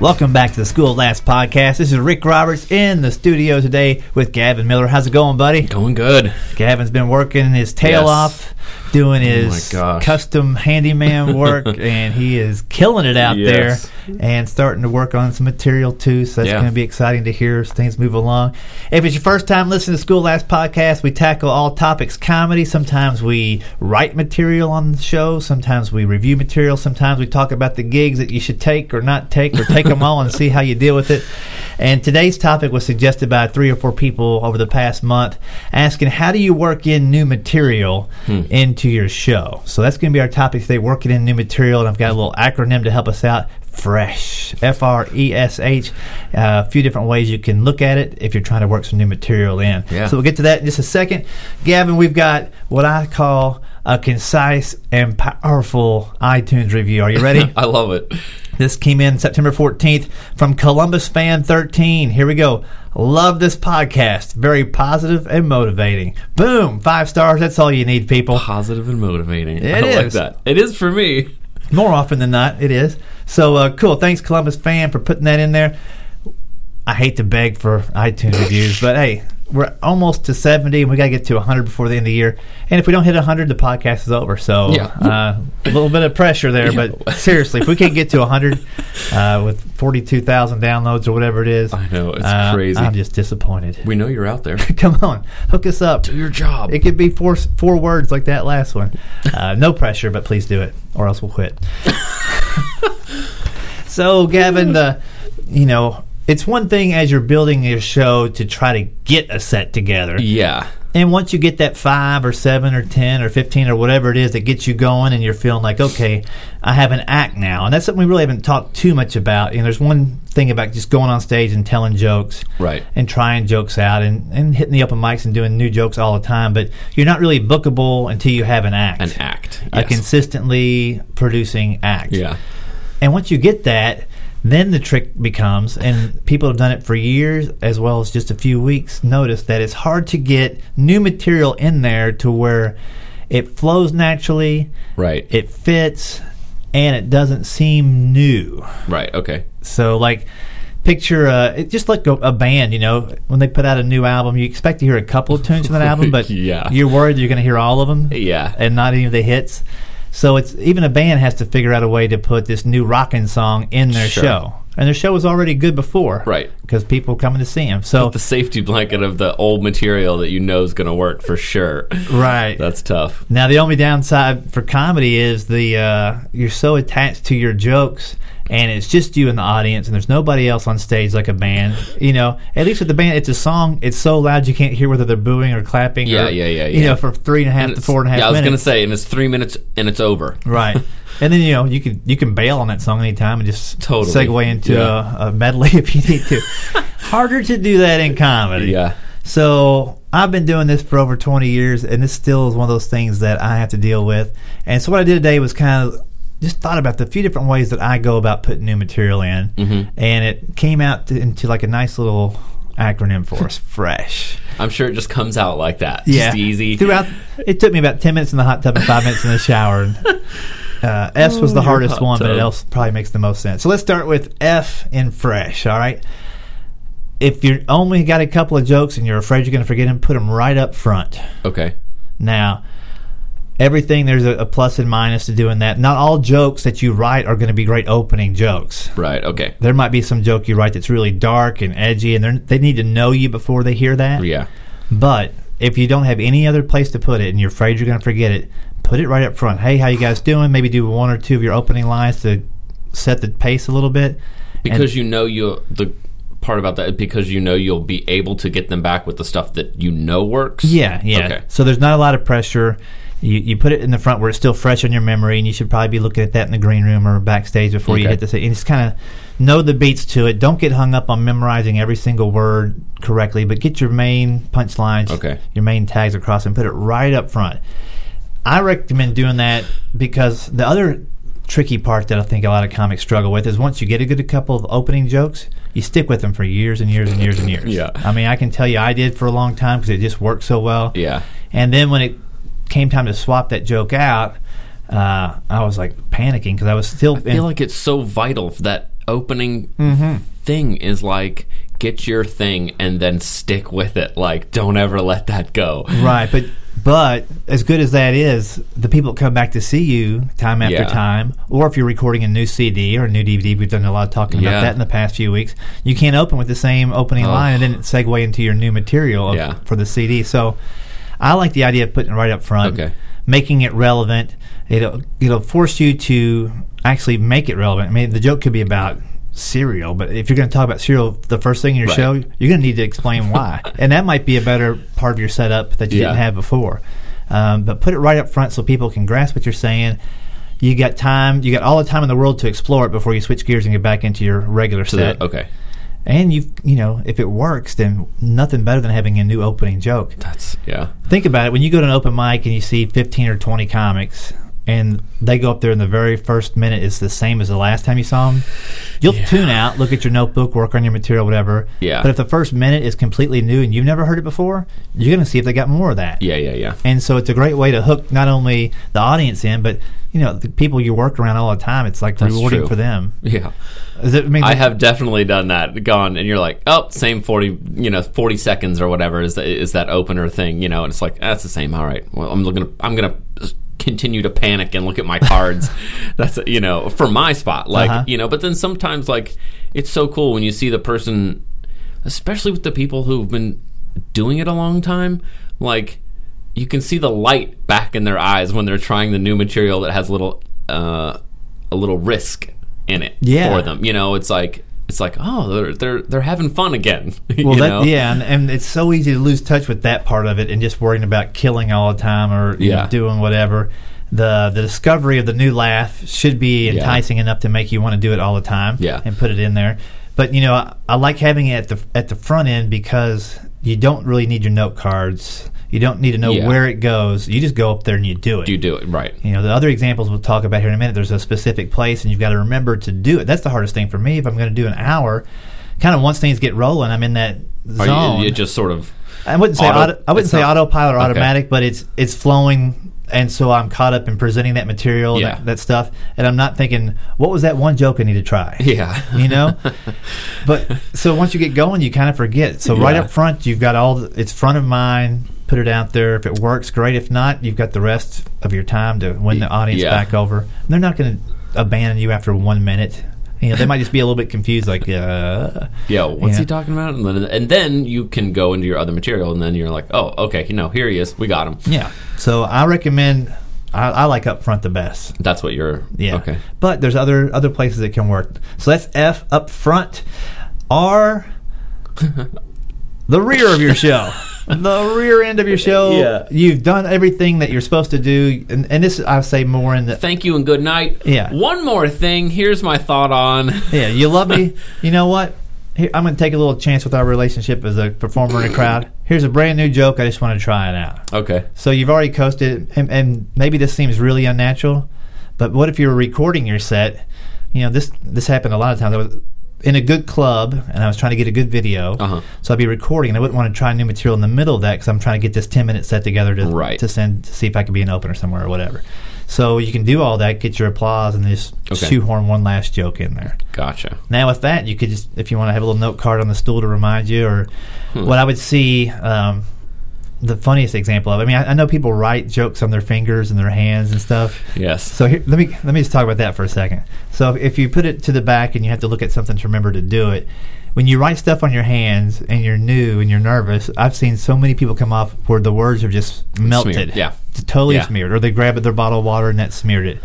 Welcome back to the School of Laughs podcast. This is Rick Roberts in the studio today with Gavin Miller. How's it going, buddy? Going good. Gavin's been working his tail Yes. off, doing oh his my gosh. custom handyman work, and he is killing it out Yes. there and starting to work on some material too. So that's Yeah. going to be exciting to hear as things move along. If it's your first time listening to School of Laughs podcast, we tackle all topics comedy. Sometimes we write material on the show, sometimes we review material, sometimes we talk about the gigs that you should take or not take, or take them all and see how you deal with it. And today's topic was suggested by three or four people over the past month, asking how do you work in new material hmm. into your show. So that's going to be our topic today: working in new material. And I've got a little acronym to help us out. Fresh, F R E S H. Uh, a few different ways you can look at it if you're trying to work some new material in. Yeah. So we'll get to that in just a second. Gavin, we've got what I call a concise and powerful iTunes review. Are you ready? I love it. This came in September 14th from Columbus Fan 13. Here we go. Love this podcast. Very positive and motivating. Boom. Five stars. That's all you need, people. Positive and motivating. It I like is. that. It is for me. More often than not, it is. So uh, cool. Thanks, Columbus Fan, for putting that in there. I hate to beg for iTunes reviews, but hey, we're almost to 70 and we got to get to 100 before the end of the year. And if we don't hit 100, the podcast is over. So Yeah. uh, a little bit of pressure there, but seriously, if we can't get to 100 uh, with 42,000 downloads or whatever it is, I know, it's uh, crazy. I'm just disappointed. We know you're out there. Come on, hook us up. Do your job. It could be four four words like that last one. Uh, no pressure, but please do it, or else we'll quit. so, Gavin, the you know, it's one thing as you're building your show to try to get a set together, yeah. and once you get that five or seven or ten or fifteen or whatever it is that gets you going, and you're feeling like, okay, I have an act now, and that's something we really haven't talked too much about. And there's one thing about just going on stage and telling jokes, Right. and trying jokes out and, and hitting the open mics and doing new jokes all the time, but you're not really bookable until you have an act. An act. A consistently producing act. yeah. And once you get that, then the trick becomes, and people have done it for years as well as just a few weeks, notice that it's hard to get new material in there to where it flows naturally, Right. it fits, and it doesn't seem new. right. Okay. So like picture uh, it just like a, a band, you know, when they put out a new album, you expect to hear a couple of tunes from that album, but Yeah. you're worried you're going to hear all of them Yeah. and not any of the hits. So it's even a band has to figure out a way to put this new rockin' song in their Sure. show. And their show was already good before. Right. Because people coming to see them. So the safety blanket of the old material that you know is going to work for sure. right. That's tough. Now the only downside for comedy is the uh, you're so attached to your jokes, and it's just you in the audience, and there's nobody else on stage like a band. You know, at least with the band, it's a song. It's so loud you can't hear whether they're booing or clapping. Yeah, or, yeah, yeah, You know, for three and a half And to four and a half yeah, I was going to say, and it's three minutes and it's over. right. And then you know you can you can bail on that song anytime and just Totally. segue into Yeah. a, a medley if you need to. Harder to do that in comedy. Yeah. So I've been doing this for over 20 years, and this still is one of those things that I have to deal with. And so what I did today was kind of just thought about the few different ways that I go about putting new material in, Mm-hmm. and it came out to, into like a nice little acronym for us, fresh. I'm sure it just comes out like that. Yeah, Just easy. Throughout, it took me about 10 minutes in the hot tub and five minutes in the shower. And, uh, S was the Oh, your hardest one, but it tub. else probably makes the most sense. So let's start with F in fresh. All right. If you only got a couple of jokes and you're afraid you're going to forget them, put them right up front. Okay. Now, everything there's a, a plus and minus to doing that. Not all jokes that you write are going to be great opening jokes. Right. Okay. There might be some joke you write that's really dark and edgy, and they need to know you before they hear that. Yeah. But if you don't have any other place to put it and you're afraid you're going to forget it, put it right up front. Hey, how you guys doing? Maybe do one or two of your opening lines to set the pace a little bit. Because you know you the part about that because you know you'll be able to get them back with the stuff that you know works. Yeah, yeah. Okay. So there's not a lot of pressure. You, you put it in the front where it's still fresh on your memory, and you should probably be looking at that in the green room or backstage before you hit the set. And just kind of know the beats to it. Don't get hung up on memorizing every single word correctly, but get your main punchlines, Okay. your main tags across, and put it right up front. I recommend doing that because the other tricky part that I think a lot of comics struggle with is once you get a good couple of opening jokes, you stick with them for years and years and years and years. Yeah. I mean, I can tell you I did for a long time because it just worked so well. Yeah. And then when it came time to swap that joke out, uh, I was like panicking because I was still. I feel like it's so vital that opening Mm-hmm. thing is like get your thing and then stick with it. Like don't ever let that go. right, but but as good as that is, the people that come back to see you time after Yeah. time, or if you're recording a new CD or a new DVD, we've done a lot of talking Yeah. about that in the past few weeks. You can't open with the same opening Oh. line and then segue into your new material of, Yeah. for the CD. So I like the idea of putting it right up front, Okay. making it relevant. It'll it'll force you to actually make it relevant. I mean, the joke could be about cereal, but if you're going to talk about cereal the first thing in your Right. show, you're going to need to explain why, and that might be a better part of your setup that you Yeah. didn't have before. Um, but put it right up front so people can grasp what you're saying. You got time. You got all the time in the world to explore it before you switch gears and get back into your regular So set. that, okay. And you, you know, if it works, then nothing better than having a new opening joke. That's yeah. Think about it. When you go to an open mic and you see 15 or 20 comics, and they go up there in the very first minute is the same as the last time you saw them, you'll Yeah. tune out, look at your notebook, work on your material, whatever. Yeah. But if the first minute is completely new and you've never heard it before, you're going to see if they got more of that. Yeah, yeah, yeah. And so it's a great way to hook not only the audience in, but you know the people you work around all the time. It's like That's rewarding true. for them. Yeah. It, I mean, I have definitely done that. Gone and you're like, oh, same forty, you know, forty seconds or whatever is the, is that opener thing, you know? And it's like that's the same. All right, well, I'm looking. I'm gonna continue to panic and look at my cards. that's you know for my spot, like Uh-huh. you know. But then sometimes like it's so cool when you see the person, especially with the people who've been doing it a long time, like. You can see the light back in their eyes when they're trying the new material that has a little, uh, a little risk in it Yeah. for them. You know, it's like it's like oh they're they're they're having fun again. Well, you that, yeah, and, and it's so easy to lose touch with that part of it and just worrying about killing all the time or you know, Yeah. doing whatever. The the discovery of the new laugh should be Yeah. enticing enough to make you want to do it all the time. Yeah. and put it in there. But you know, I, I like having it at the at the front end because you don't really need your note cards. You don't need to know Yeah. where it goes. You just go up there and you do it. You do it right. You know, the other examples we'll talk about here in a minute, there's a specific place and you've got to remember to do it. That's the hardest thing for me. If I'm going to do an hour, kind of once things get rolling, I'm in that zone. you, you just sort of I wouldn't say auto- auto, I wouldn't say not- autopilot or okay. automatic, but it's it's flowing, and so I'm caught up in presenting that material, Yeah. that, that stuff, and I'm not thinking, what was that one joke I need to try? yeah. You know, but so once you get going, you kind of forget. So right up front, you've got all the, it's front of mind. Put it out there. If it works, great. If not, you've got the rest of your time to win the audience Yeah. back over. And they're not going to abandon you after one minute. You know, they might just be a little bit confused, like, uh, yeah, what's he talking about? And then, and then you can go into your other material, and then you're like, oh, okay, you know, here he is. We got him. yeah. So I recommend. I, I like up front the best. That's what you're. Yeah. Okay. But there's other other places that can work. So that's F up front. R the rear of your show. The rear end of your show. Yeah. You've done everything that you're supposed to do. And, and this I say more in the Thank you and good night. Yeah. One more thing. Here's my thought on. Yeah, you love me. You know what? Here, I'm going to take a little chance with our relationship as a performer in a crowd. Here's a brand new joke. I just want to try it out. Okay. So you've already coasted, and, and maybe this seems really unnatural, but what if you were recording your set? You know, this this happened a lot of times. In a good club, and I was trying to get a good video. Uh-huh. So I'd be recording, and I wouldn't want to try new material in the middle of that because I'm trying to get this 10 minute set together to Right. to send to see if I could be an opener somewhere or whatever. So you can do all that, get your applause, and just Okay. shoehorn one last joke in there. Gotcha. Now with that, you could just if you want to have a little note card on the stool to remind you, or Hmm. what I would see. Um, the funniest example of, I mean, I, I know people write jokes on their fingers and their hands and stuff. Yes. So here, let me let me just talk about that for a second. So if you put it to the back and you have to look at something to remember to do it, when you write stuff on your hands and you're new and you're nervous, I've seen so many people come off where the words are just melted, Smeared, yeah. It's totally Yeah. smeared, or they grab at their bottle of water and that smeared it.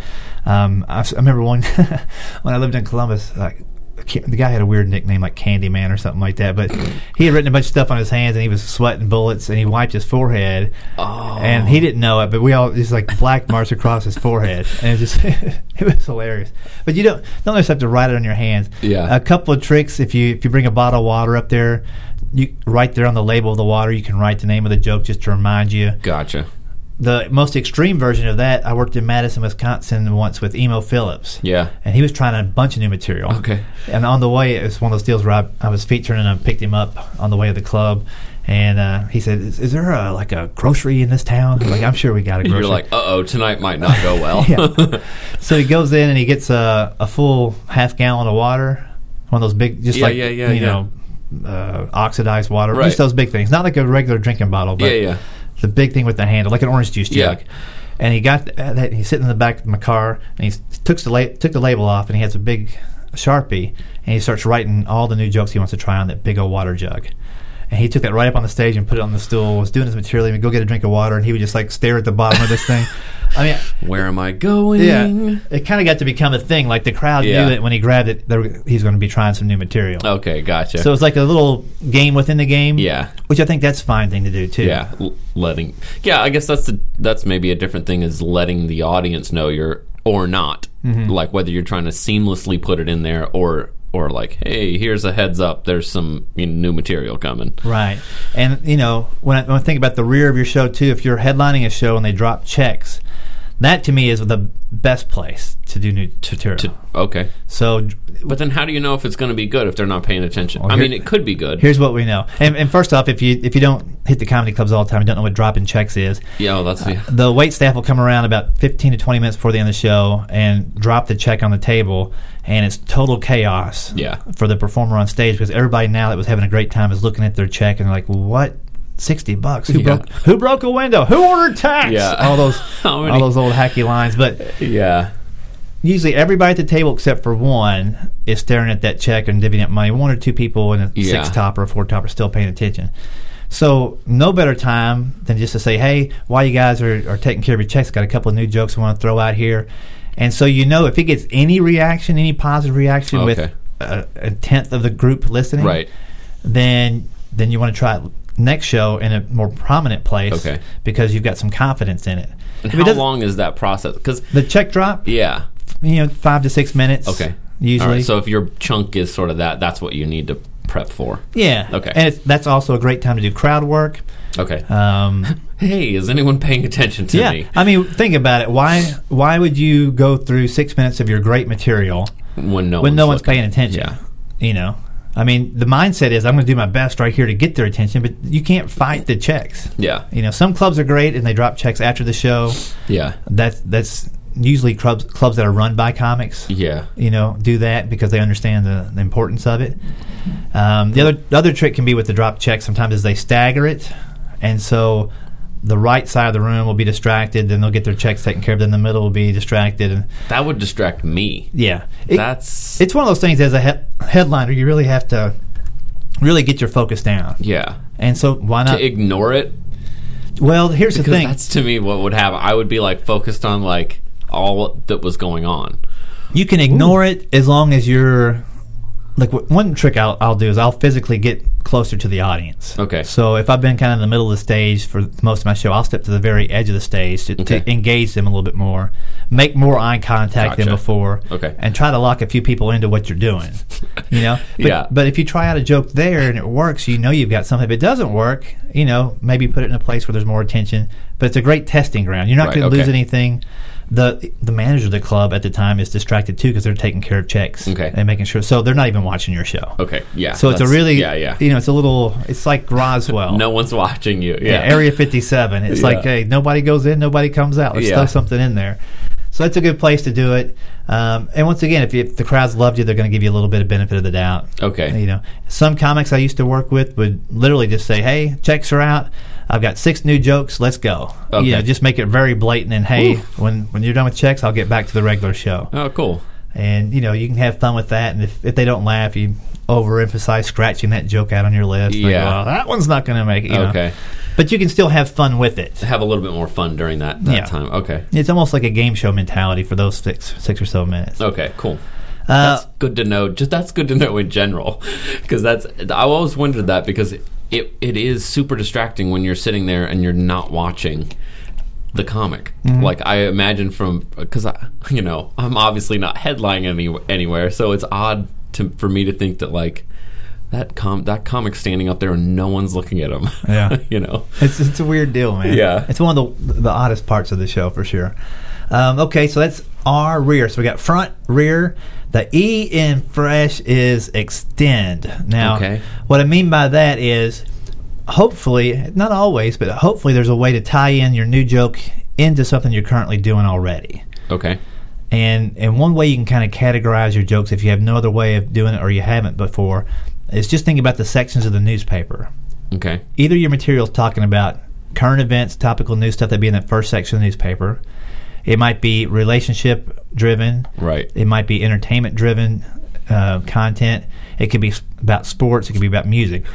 Um, I, I remember one when I lived in Columbus, like the guy had a weird nickname like Candyman or something like that. But he had written a bunch of stuff on his hands, and he was sweating bullets, and he wiped his forehead, Oh. and he didn't know it, but we all just like black marks across his forehead, and it just it was hilarious. But you don't don't just have to write it on your hands. Yeah. a couple of tricks if you if you bring a bottle of water up there, you right there on the label of the water, you can write the name of the joke just to remind you Gotcha. The most extreme version of that, I worked in Madison, Wisconsin once with Emo Philips. Yeah. And he was trying a bunch of new material. Okay. And on the way, it was one of those deals where I, I was featuring and I picked him up on the way to the club. And uh, he said, is, is there a, like a grocery in this town? I'm like, I'm sure we got a grocery. You're like, uh oh, tonight might not go well. So he goes in and he gets a, a full half gallon of water, one of those big, just Yeah, like, yeah, yeah, you know, uh, oxidized water, Right. just those big things. Not like a regular drinking bottle, but yeah, yeah. The big thing with the handle, like an orange juice Yeah. jug. And he got th- that. He's sitting in the back of my car, and he took the la- took the label off, and he has a big sharpie, and he starts writing all the new jokes he wants to try on that big old water jug. And he took that right up on the stage and put it on the stool. Was doing his material. He would go get a drink of water, and he would just like stare at the bottom of this thing. I mean, Where am I going? yeah, it kind of got to become a thing. Like the crowd Yeah. knew that when he grabbed it, were- he's going to be trying some new material. Okay, gotcha. So it's like a little game within the game. Yeah. which I think that's a fine thing to do too. yeah, l- letting. Yeah, I guess that's the that's maybe a different thing is letting the audience know you're or not, Mm-hmm. like whether you're trying to seamlessly put it in there or or like, hey, here's a heads up. There's some you know, new material coming. Right. And, you know, when I, when I think about the rear of your show, too, if you're headlining a show and they drop checks, that to me is the best place to do new material. To, okay, so but then how do you know if it's going to be good if they're not paying attention? Well, I here- mean, it could be good. here's what we know. And, and first off, if you if you don't hit the comedy clubs all the time you don't know what dropping checks is, yeah, oh, that's uh, yeah. the wait staff will come around about 15 to 20 minutes before the end of the show and drop the check on the table, and it's total chaos Yeah. for the performer on stage because everybody now that was having a great time is looking at their check and they're like, what? 60 bucks. Who Yeah. broke who broke a window? Who ordered tax? Yeah. All those all those old hacky lines, but yeah. usually everybody at the table except for one is staring at that check and divvying up money. One or two people in a Yeah. six top or a four top are still paying attention. So no better time than just to say, "Hey, while you guys are, are taking care of your checks, got a couple of new jokes I want to throw out here." And so you know if it gets any reaction, any positive reaction Okay. with a, a tenth of the group listening, Right. Then then you want to try it next show in a more prominent place, Okay. because you've got some confidence in it. And If how doesn't- long is that process? Because The check drop, yeah. you know, five to six minutes. Okay. usually. All right, so if your chunk is sort of that, that's what you need to prep for. Yeah. Okay. And it's, that's also a great time to do crowd work. Okay. Um, hey, is anyone paying attention to yeah. me? I mean, think about it. Why why would you go through six minutes of your great material When no when one's no one's looking. paying attention? Yeah. You know. I mean, the mindset is I'm going to do my best right here to get their attention, but you can't fight the checks. Yeah. You know, some clubs are great and they drop checks after the show. Yeah. That's that's usually clubs clubs that are run by comics. Yeah. you know, do that because they understand the, the importance of it. Um, the other the other trick can be with the drop check. Sometimes is they stagger it, and so the right side of the room will be distracted. Then they'll get their checks taken care of. Then the middle will be distracted, and That would distract me. yeah, It- That's it's one of those things. As a he- headliner, you really have to really get your focus down. yeah. And so why not? To ignore it well, here's the thing: that's to me what would happen. I would be like focused on like all that was going on. You can ignore it as long as you're like one trick I'll, I'll do is I'll physically get closer to the audience. Okay. So if I've been kind of in the middle of the stage for most of my show, I'll step to the very edge of the stage to, Okay. to engage them a little bit more, make more eye contact than before, Okay. and try to lock a few people into what you're doing. You know. But, Yeah. But if you try out a joke there and it works, you know you've got something. If it doesn't work, you know maybe put it in a place where there's more attention. But it's a great testing ground. You're not Right, going to lose anything the the manager of the club at the time is distracted too because they're taking care of checks Okay. and making sure so they're not even watching your show Okay. Yeah. so it's a really yeah yeah. you know it's a little it's like Roswell No one's watching you. yeah, Yeah. Area 57 it's Yeah. like hey nobody goes in nobody comes out let's Yeah. stuff something in there so that's a good place to do it um, and once again if, you, if the crowd's loved you they're going to give you a little bit of benefit of the doubt Okay. you know some comics I used to work with would literally just say hey checks are out I've got six new jokes. Let's go. Okay. You know, just make it very blatant. And hey, Oof. when when you're done with checks, I'll get back to the regular show Oh, cool. and you know you can have fun with that. And if, if they don't laugh, you overemphasize scratching that joke out on your list. Like, Yeah. well, that one's not going to make it. You know? Okay. but you can still have fun with it. Have a little bit more fun during that, that Yeah. time. Okay. It's almost like a game show mentality for those six six or so minutes. Okay. Cool. Uh, That's good to know. Just that's good to know in general, because that's I always wondered that because it it is super distracting when you're sitting there and you're not watching the comic. Mm-hmm. Like I imagine from because I you know I'm obviously not headlining any anywhere, so it's odd to for me to think that like that com that comic standing up there and no one's looking at him. Yeah. you know. It's it's a weird deal, man. Yeah. it's one of the the oddest parts of the show for sure. Um, okay, so that's our rear. So we got front, rear. The E in fresh is extend. Now, Okay. what I mean by that is, hopefully, not always, but hopefully, there's a way to tie in your new joke into something you're currently doing already. Okay. And and one way you can kind of categorize your jokes if you have no other way of doing it or you haven't before is just think about the sections of the newspaper Okay. either your material is talking about current events, topical news stuff that'd be in that first section of the newspaper. It might be relationship driven. Right. It might be entertainment driven uh, content. It could be about sports. It could be about music.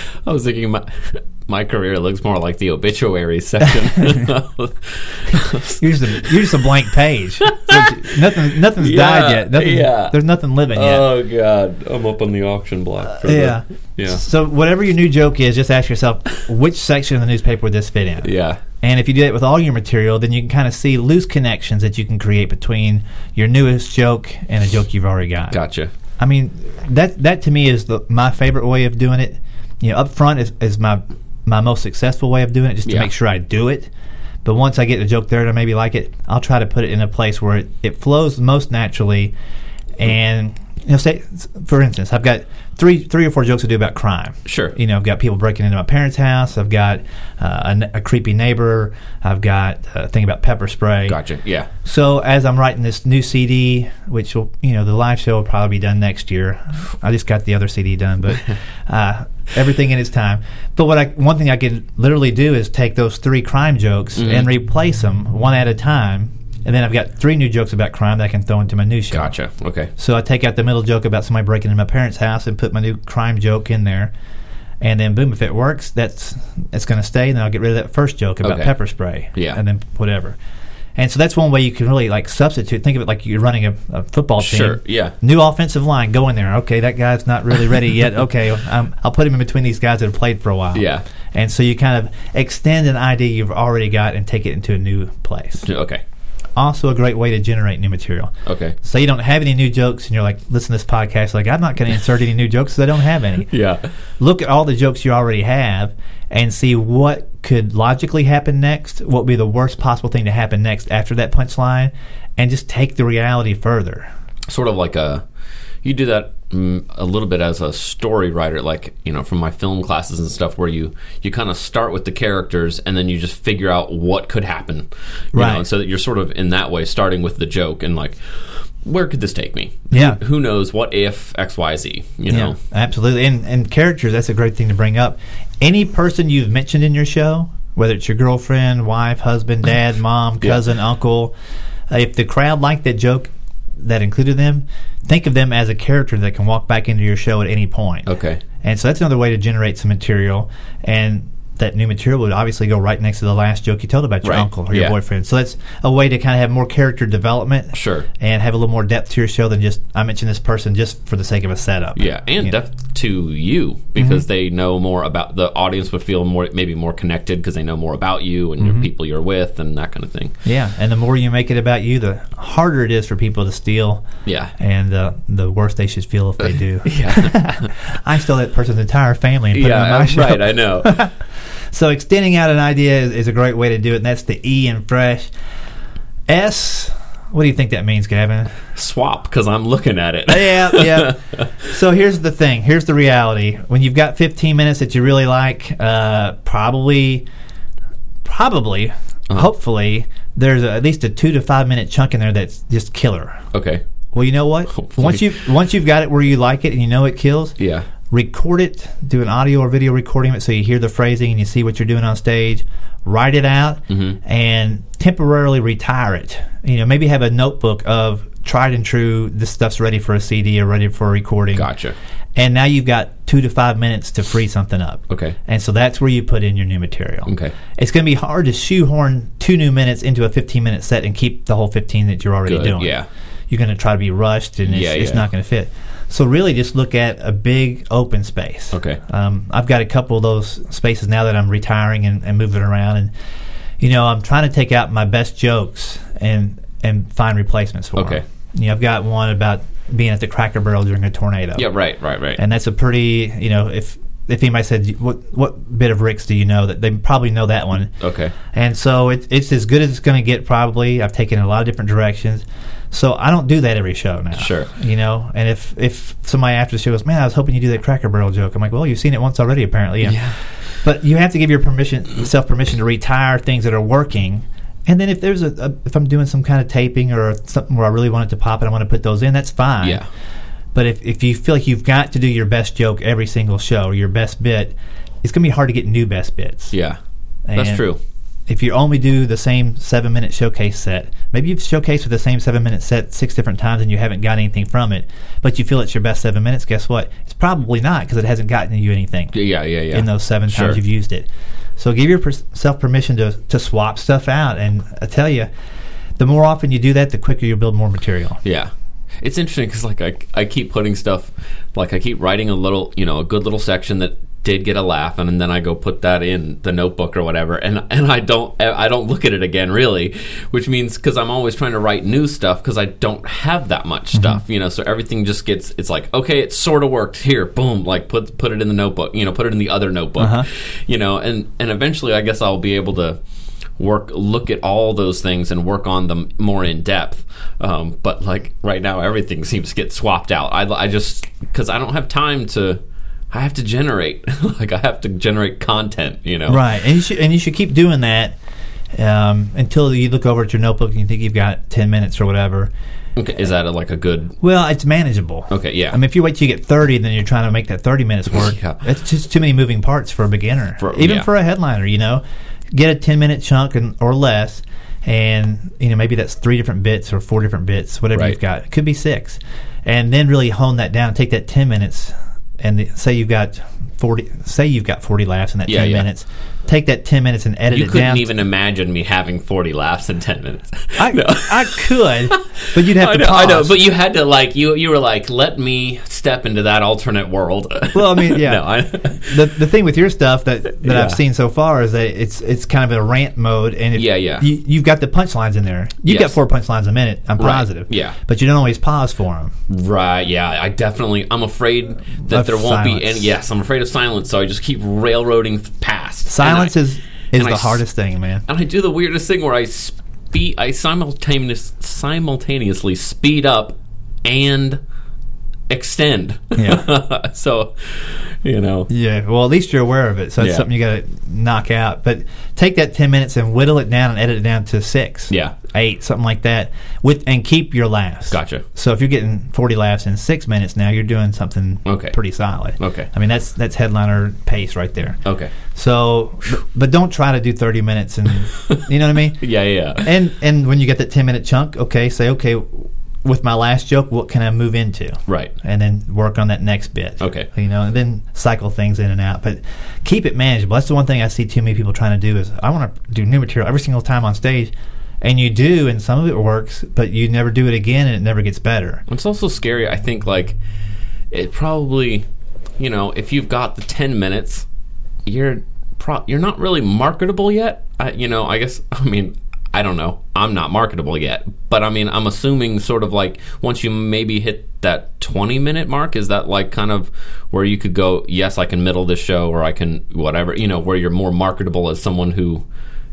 I was thinking my my career looks more like the obituary section. You're just a, you're just a blank page. Nothing nothing's Yeah, died yet. Nothing, yeah. There's nothing living yet. oh god, I'm up on the auction block. Yeah. The, yeah. So whatever your new joke is, just ask yourself which section of the newspaper would this fit in. Yeah. And if you do that with all your material, then you can kind of see loose connections that you can create between your newest joke and a joke you've already got. Gotcha. I mean, that that to me is the, my favorite way of doing it. You know, up front is, is my my most successful way of doing it, just to Yeah. make sure I do it. But once I get the joke there and I maybe like it, I'll try to put it in a place where it, it flows most naturally. And you know, say for instance, I've got three three or four jokes to do about crime. Sure. You know, I've got people breaking into my parents' house. I've got uh, a, a creepy neighbor. I've got a thing about pepper spray. Gotcha. Yeah. So as I'm writing this new CD, which will, you know, the live show will probably be done next year. I just got the other CD done, but uh, everything in its time. But what I one thing I could literally do is take those three crime jokes Mm-hmm. and replace them one at a time, and then I've got three new jokes about crime that I can throw into my new show. Gotcha. Okay. So I take out the middle joke about somebody breaking into my parents' house and put my new crime joke in there. And then boom, if it works, that's it's going to stay. And then I'll get rid of that first joke about Okay. pepper spray. Yeah. And then whatever. And so that's one way you can really like substitute. Think of it like you're running a, a football team. Sure. Yeah. New offensive line, go in there. Okay, that guy's not really ready yet. Okay, um, I'll put him in between these guys that have played for a while. Yeah. And so you kind of extend an idea you've already got and take it into a new place. Okay. Also, a great way to generate new material. Okay. So you don't have any new jokes, and you're like, listen to this podcast. Like, I'm not going to insert any new jokes because I don't have any. Yeah. Look at all the jokes you already have and see what could logically happen next. What would be the worst possible thing to happen next after that punchline, and just take the reality further. Sort of like a. You do that mm, a little bit as a story writer, like you know, from my film classes and stuff, where you you kind of start with the characters and then you just figure out what could happen, you Right. Know, and so that you're sort of in that way starting with the joke and like, where could this take me? Yeah. Who knows? What if X Y Z? You know. Yeah, absolutely. And and characters, that's a great thing to bring up. Any person you've mentioned in your show, whether it's your girlfriend, wife, husband, dad, mom, Yeah. cousin, uncle, uh, if the crowd liked that joke that included them, think of them as a character that can walk back into your show at any point. Okay. And so that's another way to generate some material. And that new material would obviously go right next to the last joke you told about your Right. uncle or your Yeah. boyfriend. So that's a way to kind of have more character development. Sure. And have a little more depth to your show than just, I mentioned this person just for the sake of a setup. Yeah, and You know? depth to you because they know more about the audience would feel more maybe more connected because they know more about you and your people you're with and that kind of thing. Yeah, and the more you make it about you, the harder it is for people to steal, Yeah. and uh, the worse they should feel if they do. Yeah. I stole that person's entire family and put it on my yeah, show. right, I know. So extending out an idea is, is a great way to do it, and that's the E in fresh. S, what do you think that means, Gavin? Swap because I'm looking at it. yeah, yeah. So here's the thing. Here's the reality. When you've got 15 minutes that you really like, uh, probably, probably, Uh-huh. hopefully, there's a, at least a two to five minute chunk in there that's just killer. Okay. Well, you know what? Hopefully. Once you once you've got it where you like it and you know it kills, Yeah. Record it, do an audio or video recording of it so you hear the phrasing and you see what you're doing on stage. Write it out Mm-hmm. and temporarily retire it. You know, maybe have a notebook of tried and true. This stuff's ready for a CD or ready for a recording. Gotcha. And now you've got two to five minutes to free something up. Okay. And so that's where you put in your new material. Okay. It's going to be hard to shoehorn two new minutes into a 15 minute set and keep the whole 15 that you're already Good. doing. Yeah. you're going to try to be rushed and it's, Yeah, it's not going to fit. So really, just look at a big open space. Okay. Um, I've got a couple of those spaces now that I'm retiring and, and moving around, and you know, I'm trying to take out my best jokes and and find replacements for them. Okay. them. You know, I've got one about being at the Cracker Barrel during a tornado. Yeah, right, right, right. And that's a pretty, you know, if if anybody said what what bit of Rick's do you know, that they probably know that one. okay. And so it, it's as good as it's going to get. Probably, I've taken it a lot of different directions. So I don't do that every show now. Sure. You know, and if if somebody after the show goes, "Man, I was hoping you do that Cracker Barrel joke," I'm like, "Well, you've seen it once already, apparently." Yeah. But you have to give your permission, self permission, to retire things that are working. And then if there's a, a if I'm doing some kind of taping or something where I really want it to pop and I want to put those in, that's fine. Yeah. But if, if you feel like you've got to do your best joke every single show or your best bit, it's going to be hard to get new best bits. Yeah. That's true. If you only do the same seven minute showcase set, maybe you've showcased with the same seven minute set six different times and you haven't got anything from it, but you feel it's your best seven minutes, guess what? It's probably not because it hasn't gotten you anything Yeah, yeah, yeah. in those seven Sure. times you've used it. So give yourself permission to, to swap stuff out. And I tell you, the more often you do that, the quicker you'll build more material. Yeah. It's interesting because like I, I keep putting stuff like I keep writing a little you know a good little section that did get a laugh and then I go put that in the notebook or whatever and and I don't I don't look at it again really which means because I'm always trying to write new stuff because I don't have that much stuff you know so everything just gets it's like okay it sort of worked here boom like put put it in the notebook you know put it in the other notebook Uh-huh. you know and and eventually I guess I'll be able to work look at all those things and work on them more in depth um, but like right now everything seems to get swapped out i, I just because i don't have time to i have to generate like i have to generate content you know Right, and you should and you should keep doing that um, until you look over at your notebook and you think you've got ten minutes or whatever. okay is that a, like a good Well, it's manageable. okay yeah I mean, if you wait till you get thirty, then you're trying to make that thirty minutes work. Yeah. It's just too many moving parts for a beginner, For- even yeah. for a headliner. You know, get a ten minute chunk and, or less, and you know maybe that's three different bits or four different bits, whatever Right. you've got. It could be six, and then really hone that down. Take that ten minutes, and the, say you've got forty. Say you've got forty laughs in that Yeah, ten yeah. minutes. Take that ten minutes and edit it. you it couldn't down. even imagine me having 40 laughs in 10 minutes I, No. I could, but you'd have I to know, pause. I know, but you had to like you. You were like, "Let me step into that alternate world." Well, I mean, yeah. no, I, the the thing with your stuff that, that Yeah. I've seen so far is that it's it's kind of a rant mode, and if Yeah, yeah. you, you've got the punchlines in there. You've got four punchlines a minute. I'm Right, positive. yeah. but you don't always pause for them. Right, yeah, I definitely. I'm afraid that Of there won't silence. be any. Yes, I'm afraid of silence, so I just keep railroading th- past. Silence I- is is I the s- hardest thing, man. And I do the weirdest thing where I speed, I simultaneous, simultaneously speed up and extend. Yeah. so, you know, Yeah, well, at least you're aware of it, so it's Yeah. something you got to knock out. But take that ten minutes and whittle it down and edit it down to six, Yeah. eight, something like that, with and keep your laughs. Gotcha. So if you're getting forty laughs in six minutes, now you're doing something Okay. pretty solid. Okay. I mean that's that's headliner pace right there. okay, So, but, don't try to do 30 minutes and you know what I mean? yeah, yeah, yeah. And and when you get that 10 minute chunk, okay, say okay, with my last joke, what can I move into? right. And then work on that next bit. Okay. You know, and then cycle things in and out, but keep it manageable. That's the one thing I see too many people trying to do is I want to do new material every single time on stage. And you do, and some of it works, but you never do it again, and it never gets better. It's also scary. I think like it probably, you know, if you've got the ten minutes, you're pro- you're not really marketable yet. I, you know, I guess I mean I don't know. I'm not marketable yet, but I mean I'm assuming sort of like once you maybe hit that 20 minute mark, is that like kind of where you could go? Yes, I can middle this show, or I can whatever. You know, where you're more marketable as someone who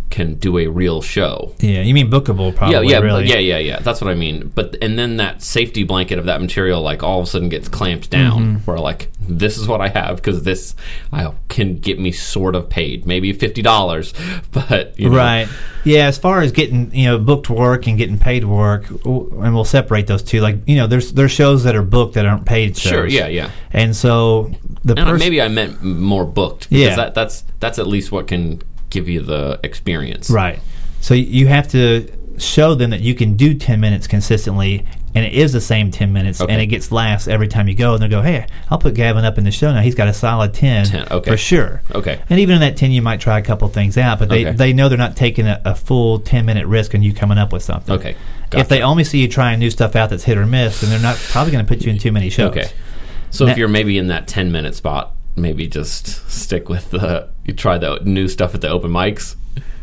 can do a real show. Yeah, you mean bookable, probably. Yeah, yeah, really. yeah, yeah, yeah. That's what I mean. But and then that safety blanket of that material, like all of a sudden, gets clamped down. Mm-hmm. Where like this is what I have because this I can get me sort of paid, maybe fifty dollars, but you know, Right. Yeah. As far as getting you know booked work and getting paid work, and we'll separate those two. Like you know, there's there's shows that are booked that aren't paid shows. Sure, yeah, yeah. And so the And person, maybe I meant more booked because Yeah. that, that's that's at least what can give you the experience. right. So you have to show them that you can do ten minutes consistently and it is the same 10 minutes Okay. and it gets laughs every time you go and they'll go hey i'll put gavin up in the show now he's got a solid 10, 10, okay. for sure Okay. and even in that 10 you might try a couple things out but they, Okay. they know they're not taking a, a full 10 minute risk on you coming up with something Okay. if they only see you trying new stuff out that's hit or miss then they're not probably going to put you in too many shows Okay. So Na- if you're maybe in that 10 minute spot, maybe just stick with the, you try the new stuff at the open mics.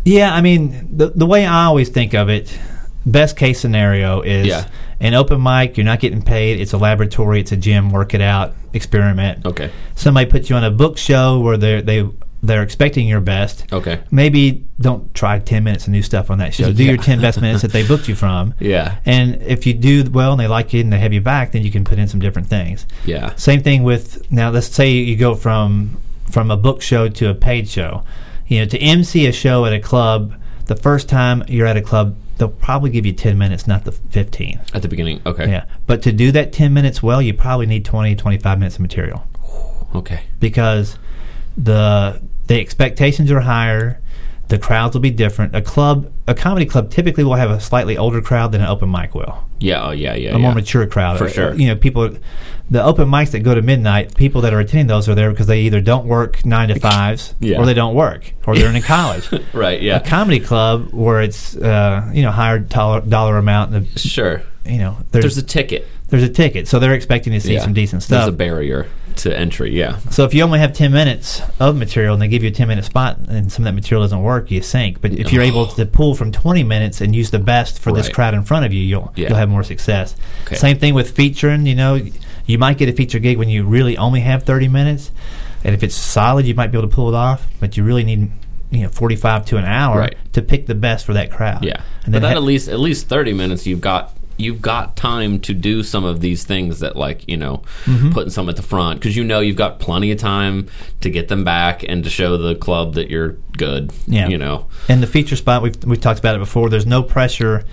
Yeah, I mean, the the way I always think of it, best case scenario is Yeah. an open mic. You're not getting paid. It's a laboratory. It's a gym. Work it out. Experiment. Okay. Somebody puts you on a book show where they they they're expecting your best. Okay. Maybe don't try ten minutes of new stuff on that show. Do Yeah. your ten best minutes that they booked you from. Yeah. And if you do well and they like you and they have you back, then you can put in some different things. Yeah. Same thing with now. Let's say you go from from a book show to a paid show. You know, to MC a show at a club, the first time you're at a club, they'll probably give you ten minutes, not the fifteen. At the beginning. Okay. Yeah, but to do that ten minutes well, you probably need 20, 25 minutes of material Okay. because the the expectations are higher. The crowds will be different. A club, a comedy club, typically will have a slightly older crowd than an open mic will Yeah. Oh, yeah. Yeah. a yeah. more mature crowd. For sure. You know, people, the open mics that go to midnight, people that are attending those are there because they either don't work nine to fives Yeah. or they don't work or they're in college. Right. Yeah. A comedy club where it's, uh, you know, higher dollar, dollar amount, and, Sure. you know, There's there's, a ticket. there's a ticket. So they're expecting to see Yeah. some decent stuff. There's a barrier to entry. Yeah. so if you only have 10 minutes of material and they give you a 10 minute spot and some of that material doesn't work, you sink. But if you're able oh. to pull from 20 minutes and use the best for this crowd in front of you, you'll, Yeah. you'll have more success. Okay. Same thing with featuring, you know, you might get a feature gig when you really only have 30 minutes. And if it's solid, you might be able to pull it off, but you really need, you know, 45 to an hour Right. to pick the best for that crowd. Yeah. And but that ha- at least at least 30 minutes you've got you've got time to do some of these things that like you know Mm-hmm. putting some at the front because you know you've got plenty of time to get them back and to show the club that you're good Yeah. you know And the feature spot, we've, we've talked about it before. There's no pressure.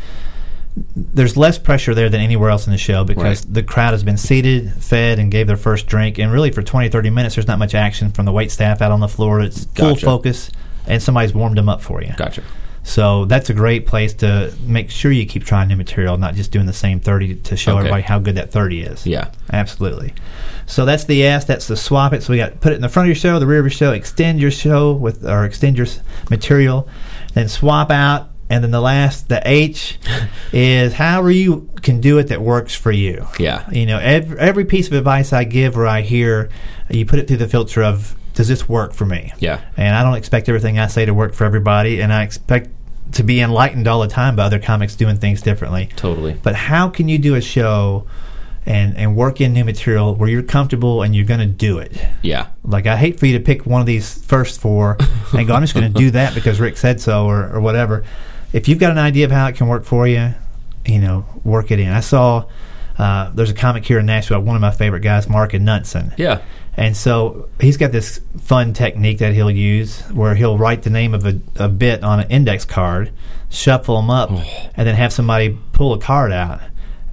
There's less pressure there than anywhere else in the show because Right. the crowd has been seated, fed, and gave their first drink. And really, for 20, 30 minutes, there's not much action from the wait staff out on the floor. It's full Gotcha. focus, and somebody's warmed them up for you. gotcha So that's a great place to make sure you keep trying new material, not just doing the same 30 to show Okay. everybody how good that 30 is. yeah Absolutely. So that's the S. That's the swap it. So we got put it in the front of your show, the rear of your show, extend your show with or extend your material, then swap out, and then the last the H is however you can do it that works for you. yeah You know, every, every piece of advice I give or I hear, you put it through the filter of does this work for me? yeah And I don't expect everything I say to work for everybody, and I expect to be enlightened all the time by other comics doing things differently. totally But how can you do a show and and work in new material where you're comfortable and you're going to do it? yeah Like I hate for you to pick one of these first four and go, I'm just going to do that because Rick said so or, or whatever. If you've got an idea of how it can work for you, you know, work it in. I saw uh, there's a comic here in Nashville, one of my favorite guys, Mark Knudsen. yeah And so he's got this fun technique that he'll use where he'll write the name of a, a bit on an index card, shuffle them up, and then have somebody pull a card out.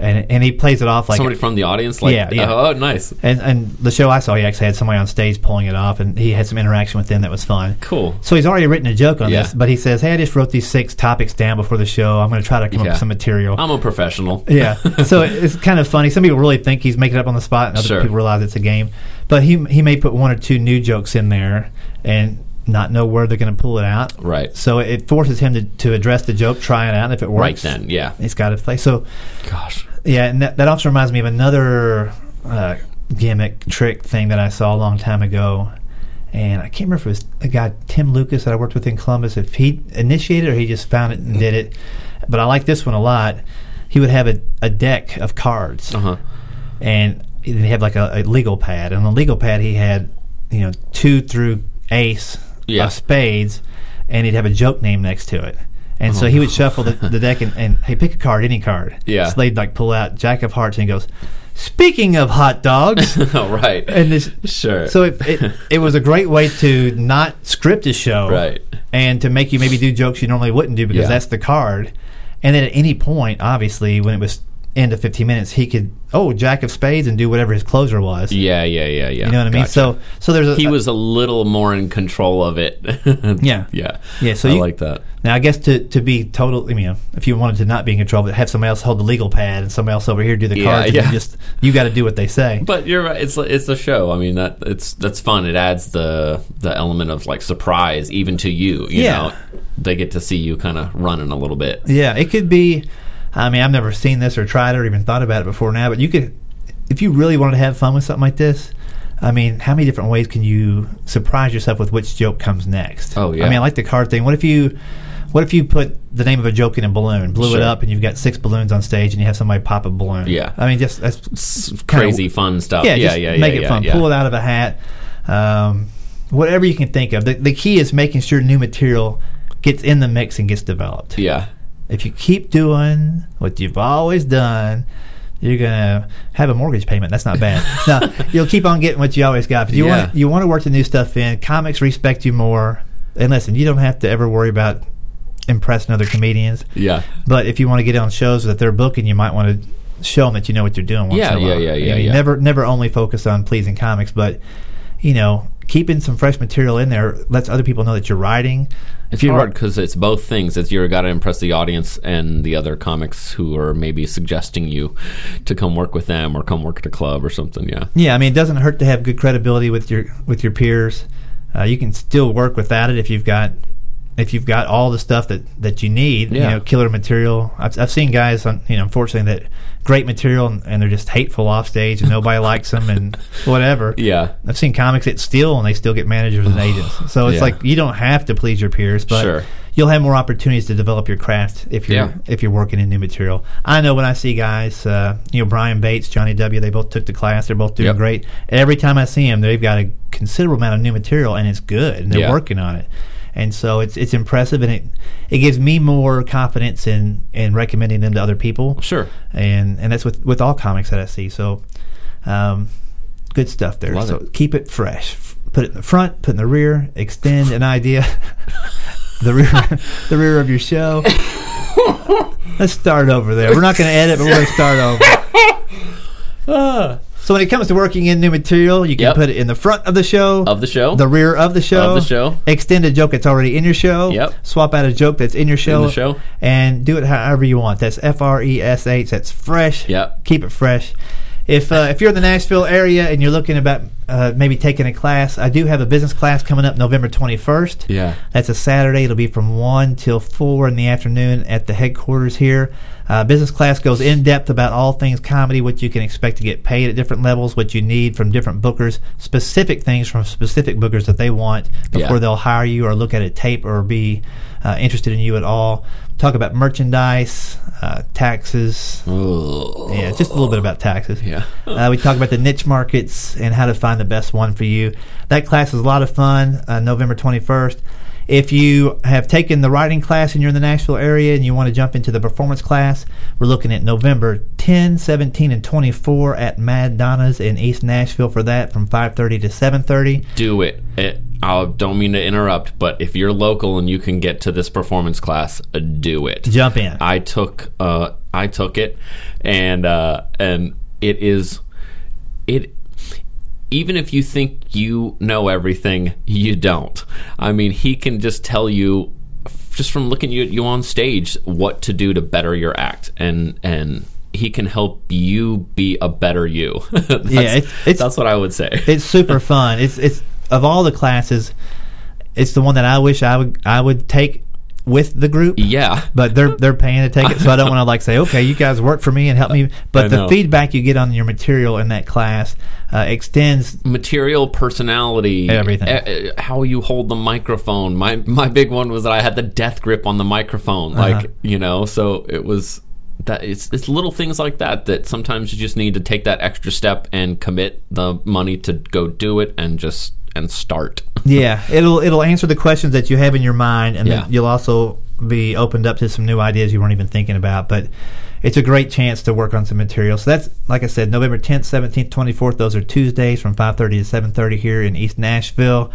And, and he plays it off like somebody from the audience like Yeah, yeah. oh nice and, and the show I saw, he actually had somebody on stage pulling it off, and he had some interaction with them that was fun. cool So he's already written a joke on Yeah. this, but he says, "Hey, I just wrote these six topics down before the show. I'm going to try to come up with some material." I'm a professional yeah. So it's kind of funny. Some people really think he's making it up on the spot, and other Sure. people realize it's a game. But he he may put one or two new jokes in there and not know where they're going to pull it out. right So it forces him to, to address the joke, try it out, and if it works, right then yeah he's got to play. So gosh yeah, and that, that also reminds me of another uh, gimmick trick thing that I saw a long time ago. And I can't remember if it was a guy, Tim Lucas, that I worked with in Columbus, if he initiated or he just found it and did it. But I like this one a lot. He would have a, a deck of cards, uh-huh and he had like a, a legal pad. And on the legal pad, he had, you know, two through ace Yeah. of spades, and he'd have a joke name next to it. And so he would oh. shuffle the, the deck and, and hey, pick a card, any card. Yeah. So they'd like pull out Jack of Hearts and he goes, Speaking of hot dogs, oh right and this, sure so it, it it was a great way to not script a show, Right. And to make you maybe do jokes you normally wouldn't do because Yeah. that's the card. And then at any point, obviously, when it was end of 15 minutes, he could oh jack of spades and do whatever his closer was. Yeah, yeah, yeah, yeah. You know what I mean? Gotcha. So so there's a, he was a little more in control of it. Yeah. yeah, Yeah, so I you- like that. Now, I guess to, to be total, you know, if you wanted to not be in control, but have somebody else hold the legal pad and somebody else over here do the Yeah, cards, and yeah. you just you got to do what they say. But you're right. It's it's a show. I mean that it's that's fun. It adds the the element of like surprise even to you. You Yeah. know, they get to see you kind of running a little bit. Yeah, it could be. I mean, I've never seen this or tried it or even thought about it before now, but you could, if you really wanted to have fun with something like this. I mean, how many different ways can you surprise yourself with which joke comes next? Oh, yeah. I mean, I like the card thing. What if you, what if you put the name of a joke in a balloon, blew it up, and you've got six balloons on stage, and you have somebody pop a balloon? Yeah. I mean, just that's crazy fun stuff. yeah, Yeah, yeah, yeah. make it yeah, fun. yeah. Pull it out of a hat. Um, whatever you can think of. The, the key is making sure new material gets in the mix and gets developed. Yeah, If you keep doing what you've always done, you're gonna have a mortgage payment. That's not bad. no, you'll keep on getting what you always got. But you Yeah. want you want to work the new stuff in. Comics respect you more. And listen, you don't have to ever worry about impressing other comedians. yeah, But if you want to get on shows that they're booking, you might want to show them that you know what you're doing. Once Yeah, yeah, while. yeah, I mean, yeah. Never, never only focus on pleasing comics, but you know, keeping some fresh material in there lets other people know that you're writing. It's hard because it's both things. It's you got to impress the audience and the other comics who are maybe suggesting you to come work with them or come work at a club or something. Yeah, Yeah, I mean, it doesn't hurt to have good credibility with your with your peers. Uh, you can still work without it if you've got if you've got all the stuff that, that you need. You know, killer material. I've, I've seen guys, on, you know, unfortunately, that great material and, and they're just hateful off stage and nobody likes them and whatever. yeah, I've seen comics that steal and they still get managers and agents. So it's Yeah. like you don't have to please your peers, but Sure. you'll have more opportunities to develop your craft if you're Yeah. if you're working in new material. I know when I see guys, uh, you know Brian Bates, Johnny W. They both took the class. They're both doing Yep. great. Every time I see them, they've got a considerable amount of new material and it's good and they're Yeah. working on it. And so it's it's impressive and it it gives me more confidence in in recommending them to other people sure. and and that's with with all comics that I see. So, um, good stuff there. Love so it. keep it fresh. Put it in the front, put it in the rear. Extend an idea. the rear, the rear of your show. Let's start over there. We're not going to edit, but we're going to start over. So when it comes to working in new material, you can Yep. put it in the front of the show, Of the show, the rear of the show, Of the show. extend a joke that's already in your show, Yep. swap out a joke that's in your show, the show. and do it however you want. That's F R E S H. That's fresh. Yep. Keep it fresh. If uh, if you're in the Nashville area and you're looking about uh, maybe taking a class, I do have a business class coming up November 21st. Yeah. That's a Saturday. It'll be from 1 till 4 in the afternoon at the headquarters here. Uh, business class goes in depth about all things comedy, what you can expect to get paid at different levels, what you need from different bookers, specific things from specific bookers that they want before Yeah. they'll hire you or look at a tape or be uh, interested in you at all. Talk about merchandise, uh, taxes. Ugh. Yeah, just a little bit about taxes. Yeah. Uh, we talk about the niche markets and how to find the best one for you. That class is a lot of fun. Uh, November twenty first. If you have taken the writing class and you're in the Nashville area and you want to jump into the performance class, we're looking at November 10, 17, and 24 at Mad Donna's in East Nashville for that from 5:30 to 7:30. do it. it I don't mean to interrupt, but if you're local and you can get to this performance class, uh, do it. Jump in. I took uh, I took it, and uh, and it is it. Even if you think you know everything, you don't. I mean, he can just tell you, just from looking at you on stage, what to do to better your act, and and he can help you be a better you. that's, Yeah, it's- it's- that's what I would say. it's super fun. It's it's of all the classes, it's the one that I wish I would I would take with the group. yeah, but they're they're paying to take it, so I don't want to like say, okay, you guys work for me and help me. I But the know. feedback you get on your material in that class uh, extends. material personality Everything. eh, how you hold the microphone my my big one was that i had the death grip on the microphone Uh-huh. like you know so it was that it's it's little things like that that sometimes you just need to take that extra step and commit the money to go do it and just and start Yeah, it'll it'll answer the questions that you have in your mind, and Yeah. then you'll also be opened up to some new ideas you weren't even thinking about. But it's a great chance to work on some material. So that's like I said, November 10th, 17th, 24th. Those are Tuesdays from 5:30 to 7:30 here in East Nashville.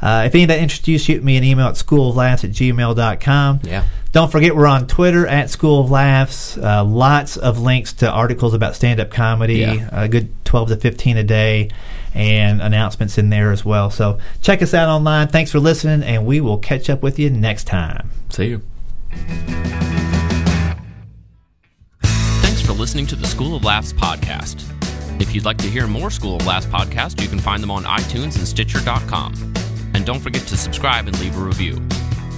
Uh, if any of that interests you, shoot me an email at schooloflaughs at gmail.com. Yeah. Don't forget, we're on Twitter at School of Laughs. Uh, lots of links to articles about stand up comedy, Yeah. a good 12 to 15 a day, and announcements in there as well. So check us out online. Thanks for listening, and we will catch up with you next time. See you. Thanks for listening to the School of Laughs podcast. If you'd like to hear more School of Laughs podcasts, you can find them on iTunes and Stitcher.com. And don't forget to subscribe and leave a review.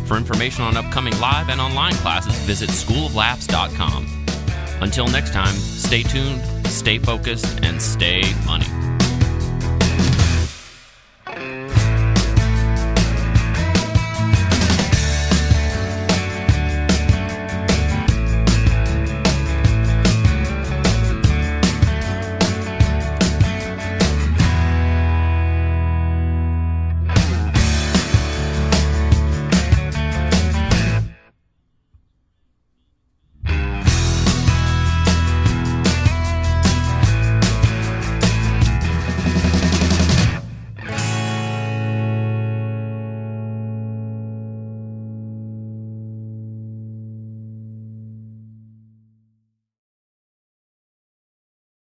For information on upcoming live and online classes, visit schooloflaughs.com. Until next time, stay tuned, stay focused, and stay funny.